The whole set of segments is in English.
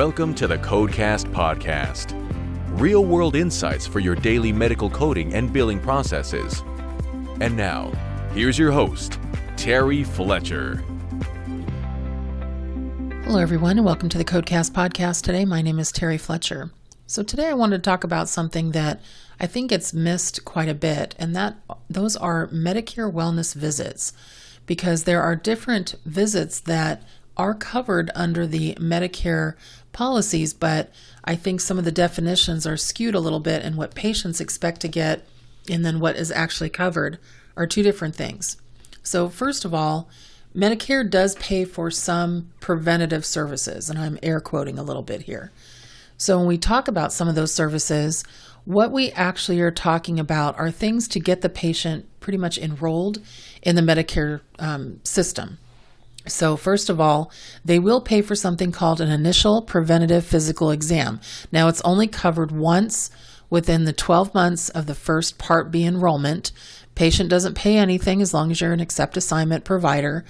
Welcome to the Codecast Podcast. Real world insights for your daily medical coding and billing processes. And now, here's your host, Terry Fletcher. Hello, everyone, and welcome to the Codecast Podcast today. My name is Terry Fletcher. So, today I wanted to talk about something that I think gets missed quite a bit, and that those are Medicare wellness visits, because there are different visits that are covered under the Medicare policies, but I think some of the definitions are skewed a little bit, and what patients expect to get and then what is actually covered are two different things. So, first of all, Medicare does pay for some preventative services, and I'm air quoting a little bit here. So, when we talk about some of those services, what we actually are talking about are things to get the patient pretty much enrolled in the Medicare um, system. So, first of all, they will pay for something called an initial preventative physical exam. Now, it's only covered once within the 12 months of the first Part B enrollment. Patient doesn't pay anything as long as you're an accept assignment provider.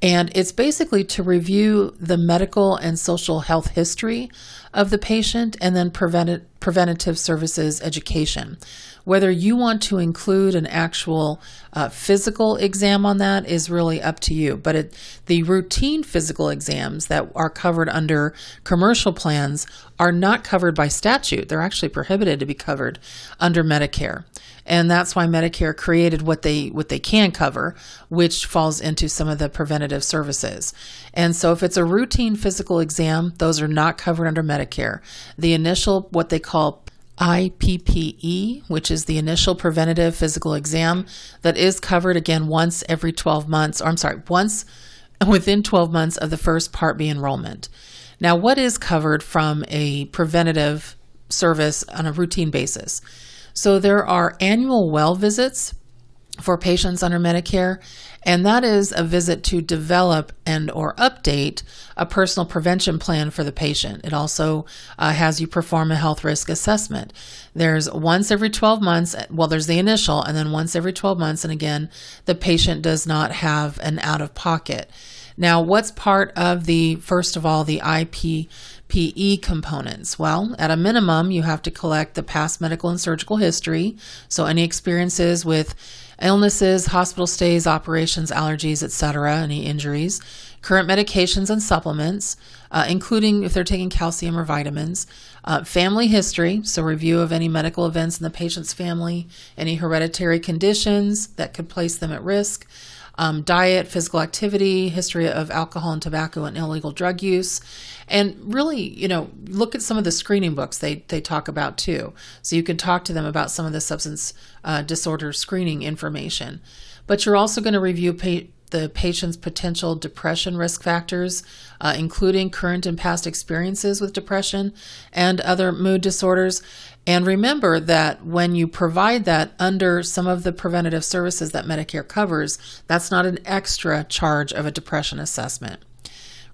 And it's basically to review the medical and social health history of the patient and then prevent- preventative services education. Whether you want to include an actual uh, physical exam on that is really up to you. But it, the routine physical exams that are covered under commercial plans are not covered by statute. They're actually prohibited to be covered under Medicare. And that's why Medicare created what they what they can cover, which falls into some of the preventative services. And so if it's a routine physical exam, those are not covered under Medicare. The initial what they call IPPE, which is the initial preventative physical exam that is covered again once every 12 months, or I'm sorry, once within 12 months of the first Part B enrollment. Now, what is covered from a preventative service on a routine basis? So, there are annual well visits for patients under Medicare, and that is a visit to develop and or update a personal prevention plan for the patient. It also uh, has you perform a health risk assessment. There's once every 12 months, well, there's the initial, and then once every 12 months, and again, the patient does not have an out of pocket. Now, what's part of the, first of all, the IPPE components? Well, at a minimum, you have to collect the past medical and surgical history. So, any experiences with illnesses, hospital stays, operations, allergies, etc., any injuries, current medications and supplements, uh, including if they're taking calcium or vitamins, uh, family history, so review of any medical events in the patient's family, any hereditary conditions that could place them at risk, um, diet, physical activity, history of alcohol and tobacco and illegal drug use, and really, you know, look at some of the screening books they they talk about too. So you can talk to them about some of the substance uh, disorder screening information. But you're also going to review pa- the patient's potential depression risk factors, uh, including current and past experiences with depression and other mood disorders. And remember that when you provide that under some of the preventative services that Medicare covers, that's not an extra charge of a depression assessment.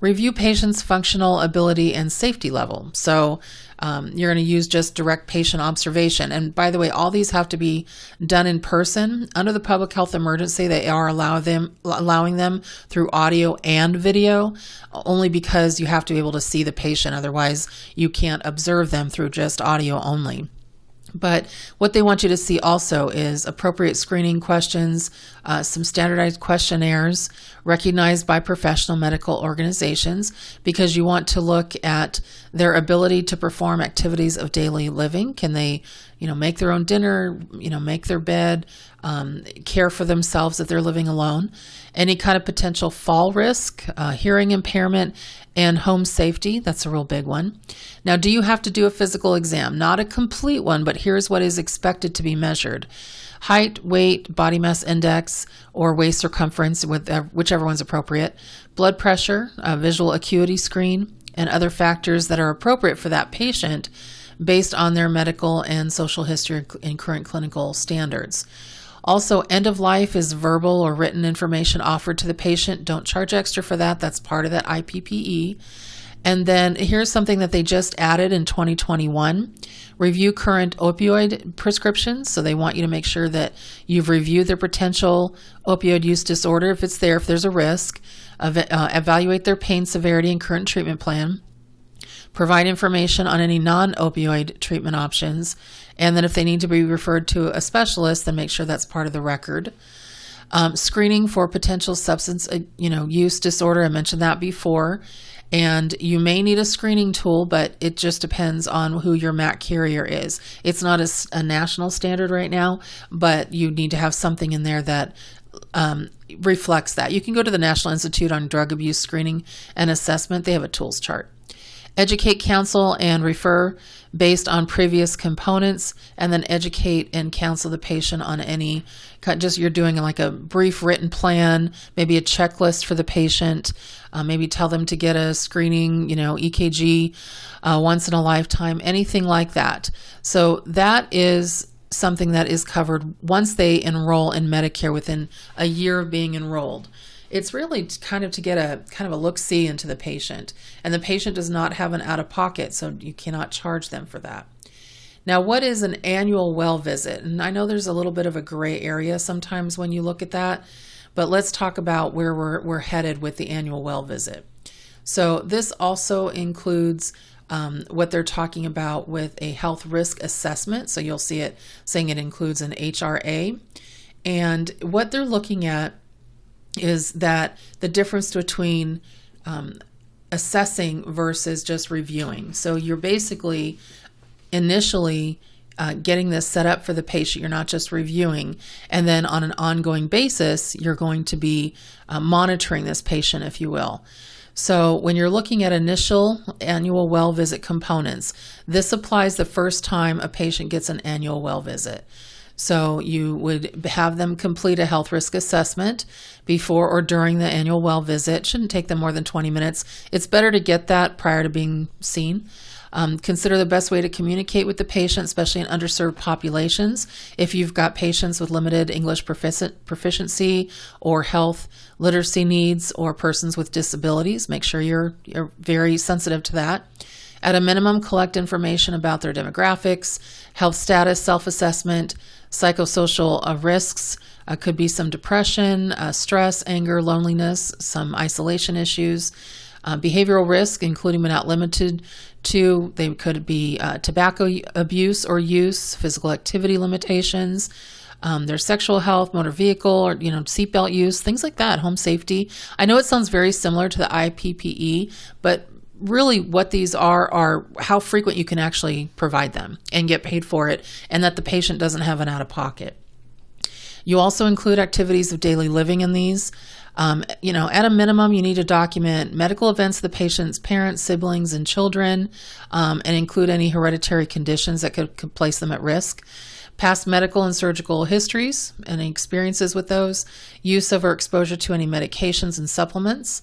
Review patient's functional ability and safety level. So um, you're going to use just direct patient observation. And by the way, all these have to be done in person. Under the public health emergency, they are allow them, allowing them through audio and video, only because you have to be able to see the patient. Otherwise, you can't observe them through just audio only. But what they want you to see also is appropriate screening questions, uh, some standardized questionnaires recognized by professional medical organizations, because you want to look at their ability to perform activities of daily living. Can they, you know, make their own dinner, you know, make their bed, um, care for themselves if they're living alone? Any kind of potential fall risk, uh, hearing impairment, and home safety. That's a real big one. Now, do you have to do a physical exam? Not a complete one, but here's what is expected to be measured height, weight, body mass index, or waist circumference, with uh, whichever one's appropriate, blood pressure, visual acuity screen, and other factors that are appropriate for that patient based on their medical and social history and current clinical standards. Also, end of life is verbal or written information offered to the patient. Don't charge extra for that. That's part of that IPPE. And then here's something that they just added in 2021 review current opioid prescriptions. So they want you to make sure that you've reviewed their potential opioid use disorder if it's there, if there's a risk, uh, evaluate their pain severity and current treatment plan provide information on any non opioid treatment options, and then if they need to be referred to a specialist, then make sure that's part of the record. Um, screening for potential substance, uh, you know, use disorder. I mentioned that before, and you may need a screening tool, but it just depends on who your MAC carrier is. It's not a, a national standard right now, but you need to have something in there that um, reflects that. You can go to the National Institute on Drug Abuse Screening and Assessment. They have a tools chart educate, counsel, and refer based on previous components, and then educate and counsel the patient on any just you're doing like a brief written plan, maybe a checklist for the patient, uh, maybe tell them to get a screening, you know, EKG uh, once in a lifetime, anything like that. So that is something that is covered once they enroll in Medicare within a year of being enrolled it's really kind of to get a kind of a look see into the patient. And the patient does not have an out of pocket, so you cannot charge them for that. Now, what is an annual well visit? And I know there's a little bit of a gray area sometimes when you look at that, but let's talk about where we're, we're headed with the annual well visit. So, this also includes um, what they're talking about with a health risk assessment. So, you'll see it saying it includes an HRA. And what they're looking at is that the difference between um, assessing versus just reviewing. So you're basically initially uh, getting this set up for the patient. You're not just reviewing. And then on an ongoing basis, you're going to be uh, monitoring this patient, if you will. So when you're looking at initial annual well visit components, this applies the first time a patient gets an annual well visit. So you would have them complete a health risk assessment before or during the annual well visit. Shouldn't take them more than 20 minutes. It's better to get that prior to being seen. Um, consider the best way to communicate with the patient, especially in underserved populations. If you've got patients with limited English proficiency or health literacy needs or persons with disabilities, make sure you're, you're very sensitive to that. At a minimum, collect information about their demographics, health status, self assessment, psychosocial uh, risks. Uh, could be some depression, uh, stress, anger, loneliness, some isolation issues. Uh, behavioral risk, including but not limited to, they could be uh, tobacco abuse or use, physical activity limitations, um, their sexual health, motor vehicle, or you know, seatbelt use, things like that, home safety. I know it sounds very similar to the IPPE, but really what these are are how frequent you can actually provide them and get paid for it and that the patient doesn't have an out of pocket you also include activities of daily living in these. Um, you know at a minimum you need to document medical events of the patient's parents siblings and children um, and include any hereditary conditions that could, could place them at risk. Past medical and surgical histories and experiences with those. Use of or exposure to any medications and supplements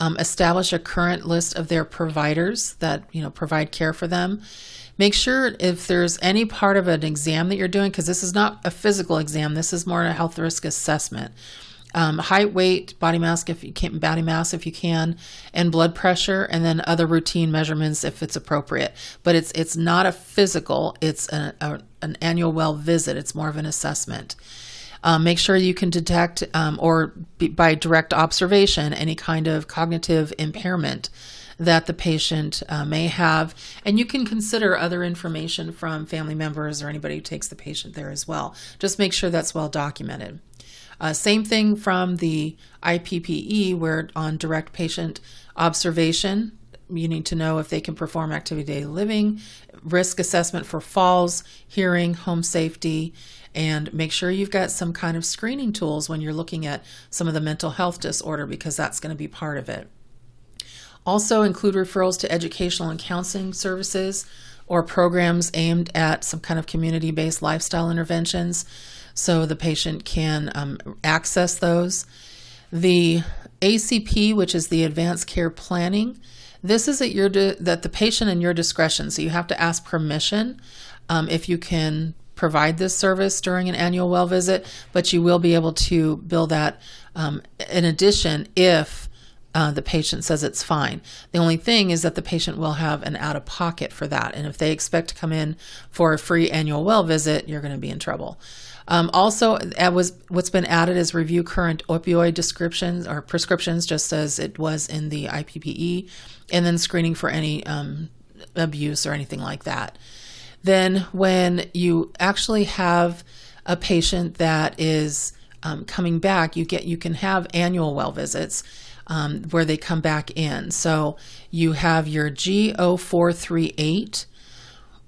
um, establish a current list of their providers that you know provide care for them. Make sure if there's any part of an exam that you're doing because this is not a physical exam this is more a health risk assessment. Um, height weight body mass if you can body mass if you can and blood pressure and then other routine measurements if it's appropriate. But it's it's not a physical it's a, a, an annual well visit it's more of an assessment um, make sure you can detect um, or be, by direct observation any kind of cognitive impairment that the patient uh, may have. And you can consider other information from family members or anybody who takes the patient there as well. Just make sure that's well documented. Uh, same thing from the IPPE, where on direct patient observation, you need to know if they can perform activity daily living, risk assessment for falls, hearing, home safety, and make sure you've got some kind of screening tools when you're looking at some of the mental health disorder because that's going to be part of it. Also, include referrals to educational and counseling services or programs aimed at some kind of community based lifestyle interventions so the patient can um, access those. The ACP, which is the Advanced Care Planning, this is at your di- that the patient and your discretion. So you have to ask permission um, if you can provide this service during an annual well visit, but you will be able to bill that um, in addition if uh, the patient says it's fine. The only thing is that the patient will have an out of pocket for that. And if they expect to come in for a free annual well visit, you're going to be in trouble. Um, also, was, what's been added is review current opioid descriptions or prescriptions, just as it was in the IPPE, and then screening for any um, abuse or anything like that. Then, when you actually have a patient that is um, coming back, you get you can have annual well visits um, where they come back in. So you have your G0438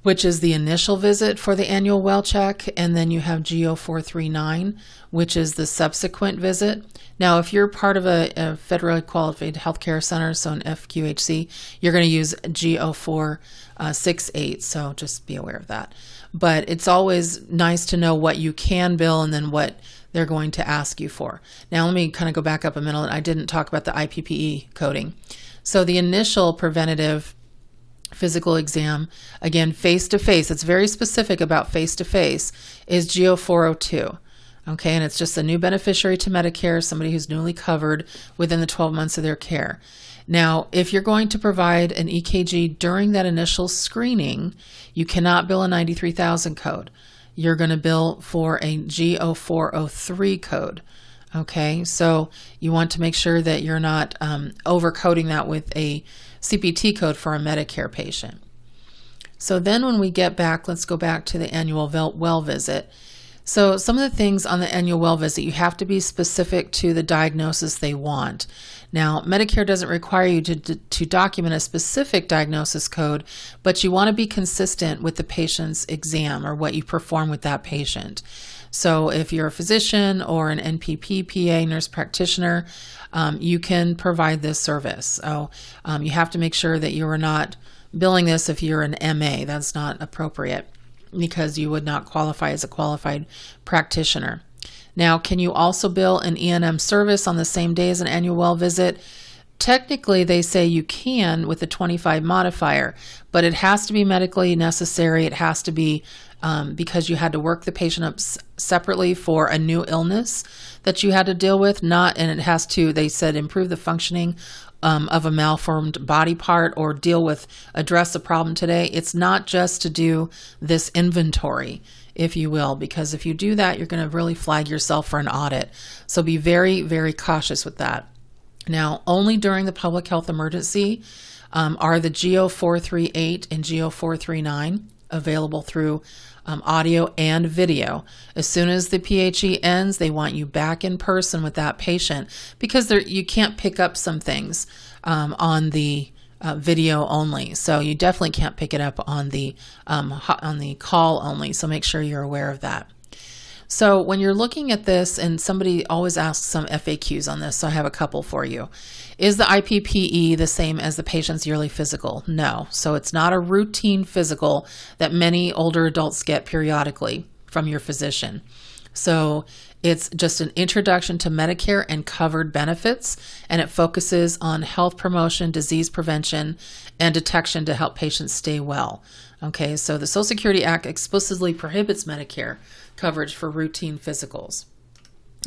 which is the initial visit for the annual well check, and then you have G0439, which is the subsequent visit. Now, if you're part of a, a federally qualified healthcare center, so an FQHC, you're going to use G0468, uh, so just be aware of that. But it's always nice to know what you can bill and then what they're going to ask you for. Now, let me kind of go back up a minute. I didn't talk about the IPPE coding. So, the initial preventative physical exam, again, face to face, it's very specific about face to face, is G0 402. Okay, and it's just a new beneficiary to Medicare, somebody who's newly covered within the 12 months of their care. Now, if you're going to provide an EKG during that initial screening, you cannot bill a 93,000 code. You're going to bill for a G0403 code. Okay, so you want to make sure that you're not um, overcoding that with a CPT code for a Medicare patient. So then when we get back, let's go back to the annual well visit. So some of the things on the annual well visit, you have to be specific to the diagnosis they want. Now, Medicare doesn't require you to, to, document a specific diagnosis code, but you want to be consistent with the patient's exam or what you perform with that patient. So if you're a physician or an NPP PA, nurse practitioner, um, you can provide this service. So um, you have to make sure that you are not billing this if you're an MA. That's not appropriate because you would not qualify as a qualified practitioner. Now, can you also bill an E&M service on the same day as an annual well visit? Technically, they say you can with a 25 modifier, but it has to be medically necessary. It has to be um, because you had to work the patient up s- separately for a new illness that you had to deal with. Not, and it has to, they said, improve the functioning um, of a malformed body part or deal with, address the problem today. It's not just to do this inventory, if you will, because if you do that, you're going to really flag yourself for an audit. So be very, very cautious with that. Now, only during the public health emergency um, are the G0 438 and G0 439 available through um, audio and video. As soon as the PHE ends, they want you back in person with that patient because you can't pick up some things um, on the uh, video only. So you definitely can't pick it up on the um, on the call only. So make sure you're aware of that. So when you're looking at this, and somebody always asks some FAQs on this, so I have a couple for you. Is the IPPE the same as the patient's yearly physical? No. So it's not a routine physical that many older adults get periodically from your physician. So it's just an introduction to Medicare and covered benefits, and it focuses on health promotion, disease prevention, and detection to help patients stay well. Okay, so the Social Security Act explicitly prohibits Medicare coverage for routine physicals.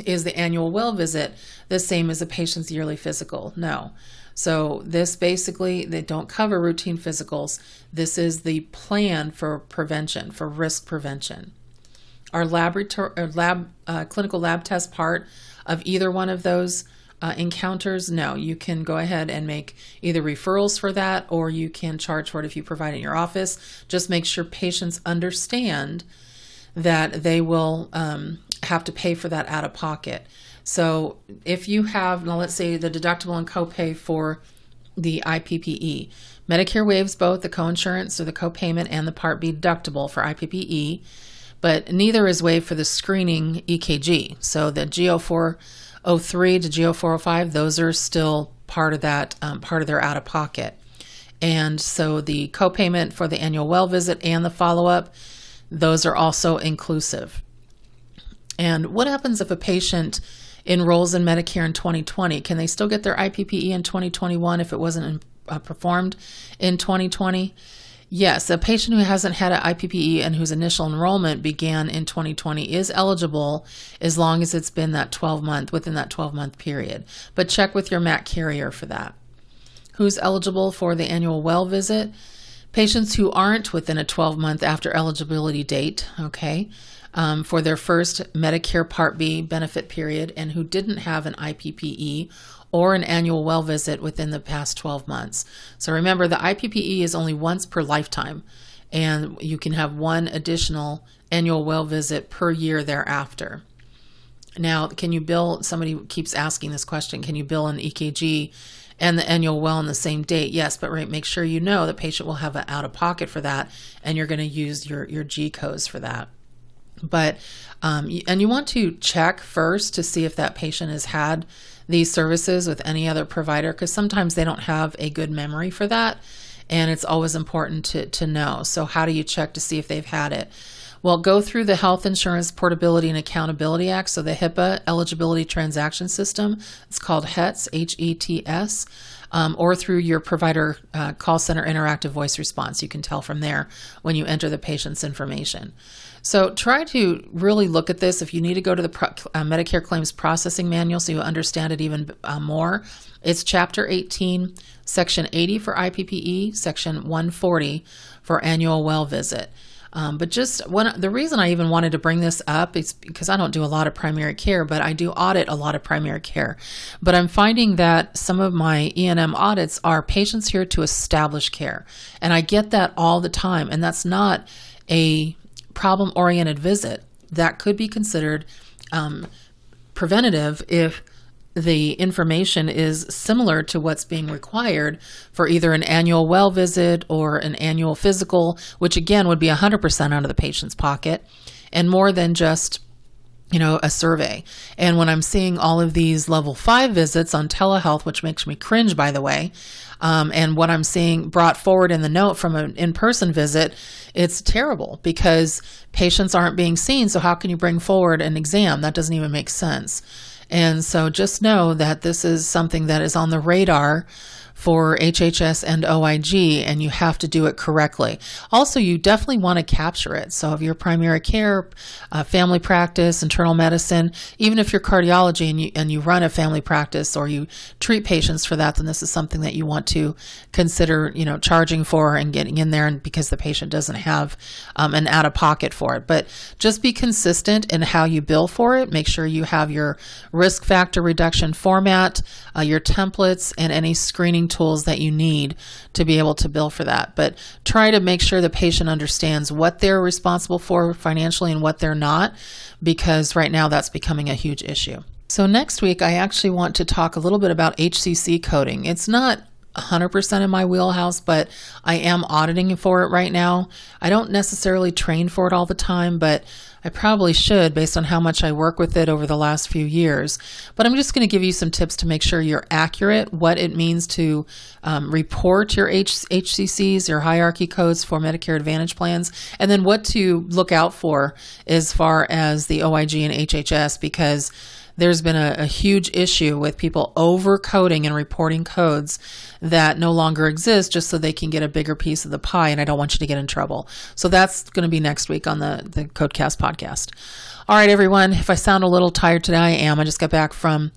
Is the annual well visit the same as a patient's yearly physical? No. So, this basically, they don't cover routine physicals. This is the plan for prevention, for risk prevention. Our laboratory, or lab, uh, clinical lab test part of either one of those uh, encounters, no, you can go ahead and make either referrals for that or you can charge for it if you provide it in your office. Just make sure patients understand that they will um, have to pay for that out of pocket. So if you have, now let's say the deductible and copay for the IPPE, Medicare waives both the coinsurance or the copayment and the Part B deductible for IPPE, but neither is waived for the screening EKG. So the G0403 to G0405, those are still part of that, um, part of their out of pocket. And so the copayment for the annual well visit and the follow up those are also inclusive. And what happens if a patient enrolls in Medicare in 2020? Can they still get their IPPE in 2021 if it wasn't uh, performed in 2020? Yes, a patient who hasn't had an IPPE and whose initial enrollment began in 2020 is eligible as long as it's been that 12 month within that 12 month period. But check with your MAC carrier for that. Who's eligible for the annual well visit? Patients who aren't within a 12 month after eligibility date, okay, um, for their first Medicare Part B benefit period and who didn't have an IPPE or an annual well visit within the past 12 months. So remember, the IPPE is only once per lifetime, and you can have one additional annual well visit per year thereafter. Now, can you bill? Somebody keeps asking this question can you bill an EKG and the annual well on the same date? Yes, but right, make sure you know the patient will have an out of pocket for that, and you're going to use your, your G codes for that. But, um, and you want to check first to see if that patient has had these services with any other provider because sometimes they don't have a good memory for that. And it's always important to, to know. So, how do you check to see if they've had it? Well, go through the Health Insurance Portability and Accountability Act, so the HIPAA Eligibility Transaction System. It's called HETS, H E T S, um, or through your provider uh, call center interactive voice response. You can tell from there when you enter the patient's information. So try to really look at this. If you need to go to the Pro- uh, Medicare Claims Processing Manual so you understand it even uh, more, it's Chapter 18, Section 80 for IPPE, Section 140 for annual well visit. Um, but just one, the reason I even wanted to bring this up is because I don't do a lot of primary care, but I do audit a lot of primary care. But I'm finding that some of my E&M audits are patients here to establish care. And I get that all the time. And that's not a problem oriented visit. That could be considered um, preventative if the information is similar to what's being required for either an annual well visit or an annual physical, which again would be 100% out of the patient's pocket, and more than just you know, a survey. And when I'm seeing all of these level five visits on telehealth, which makes me cringe, by the way, um, and what I'm seeing brought forward in the note from an in person visit, it's terrible because patients aren't being seen. So, how can you bring forward an exam? That doesn't even make sense. And so just know that this is something that is on the radar for HHS and OIG, and you have to do it correctly. Also, you definitely want to capture it. So, if you're primary care, uh, family practice, internal medicine, even if you're cardiology and you and you run a family practice or you treat patients for that, then this is something that you want to consider, you know, charging for and getting in there, and because the patient doesn't have um, an out of pocket for it. But just be consistent in how you bill for it. Make sure you have your risk factor reduction format, uh, your templates, and any screening tools that you need to be able to bill for that. But try to make sure the patient understands what they're responsible for financially and what they're not, because right now that's becoming a huge issue. So, next week, I actually want to talk a little bit about HCC coding. It's not 100% in my wheelhouse, but I am auditing for it right now. I don't necessarily train for it all the time, but I probably should based on how much I work with it over the last few years. But I'm just going to give you some tips to make sure you're accurate, what it means to um, report your H- HCCs, your hierarchy codes for Medicare Advantage plans, and then what to look out for as far as the OIG and HHS because there's been a, a, huge issue with people overcoding and reporting codes that no longer exist just so they can get a bigger piece of the pie. And I don't want you to get in trouble. So that's going to be next week on the, the Codecast podcast. All right, everyone. If I sound a little tired today, I am. I just got back from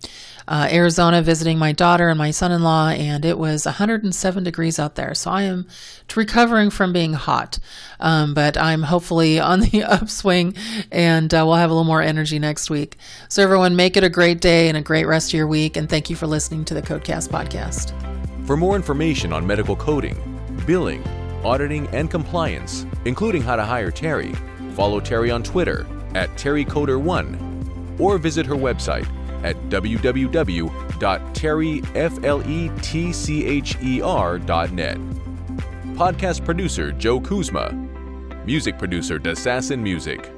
uh, Arizona visiting my daughter and my son in law, and it was 107 degrees out there. So I am recovering from being hot, um, but I'm hopefully on the upswing and uh, we'll have a little more energy next week. So, everyone, make it a great day and a great rest of your week. And thank you for listening to the Codecast podcast. For more information on medical coding, billing, auditing, and compliance, including how to hire Terry, follow Terry on Twitter at TerryCoder1 or visit her website at www.terryfletcher.net. Podcast producer Joe Kuzma. Music producer Dassassin Music.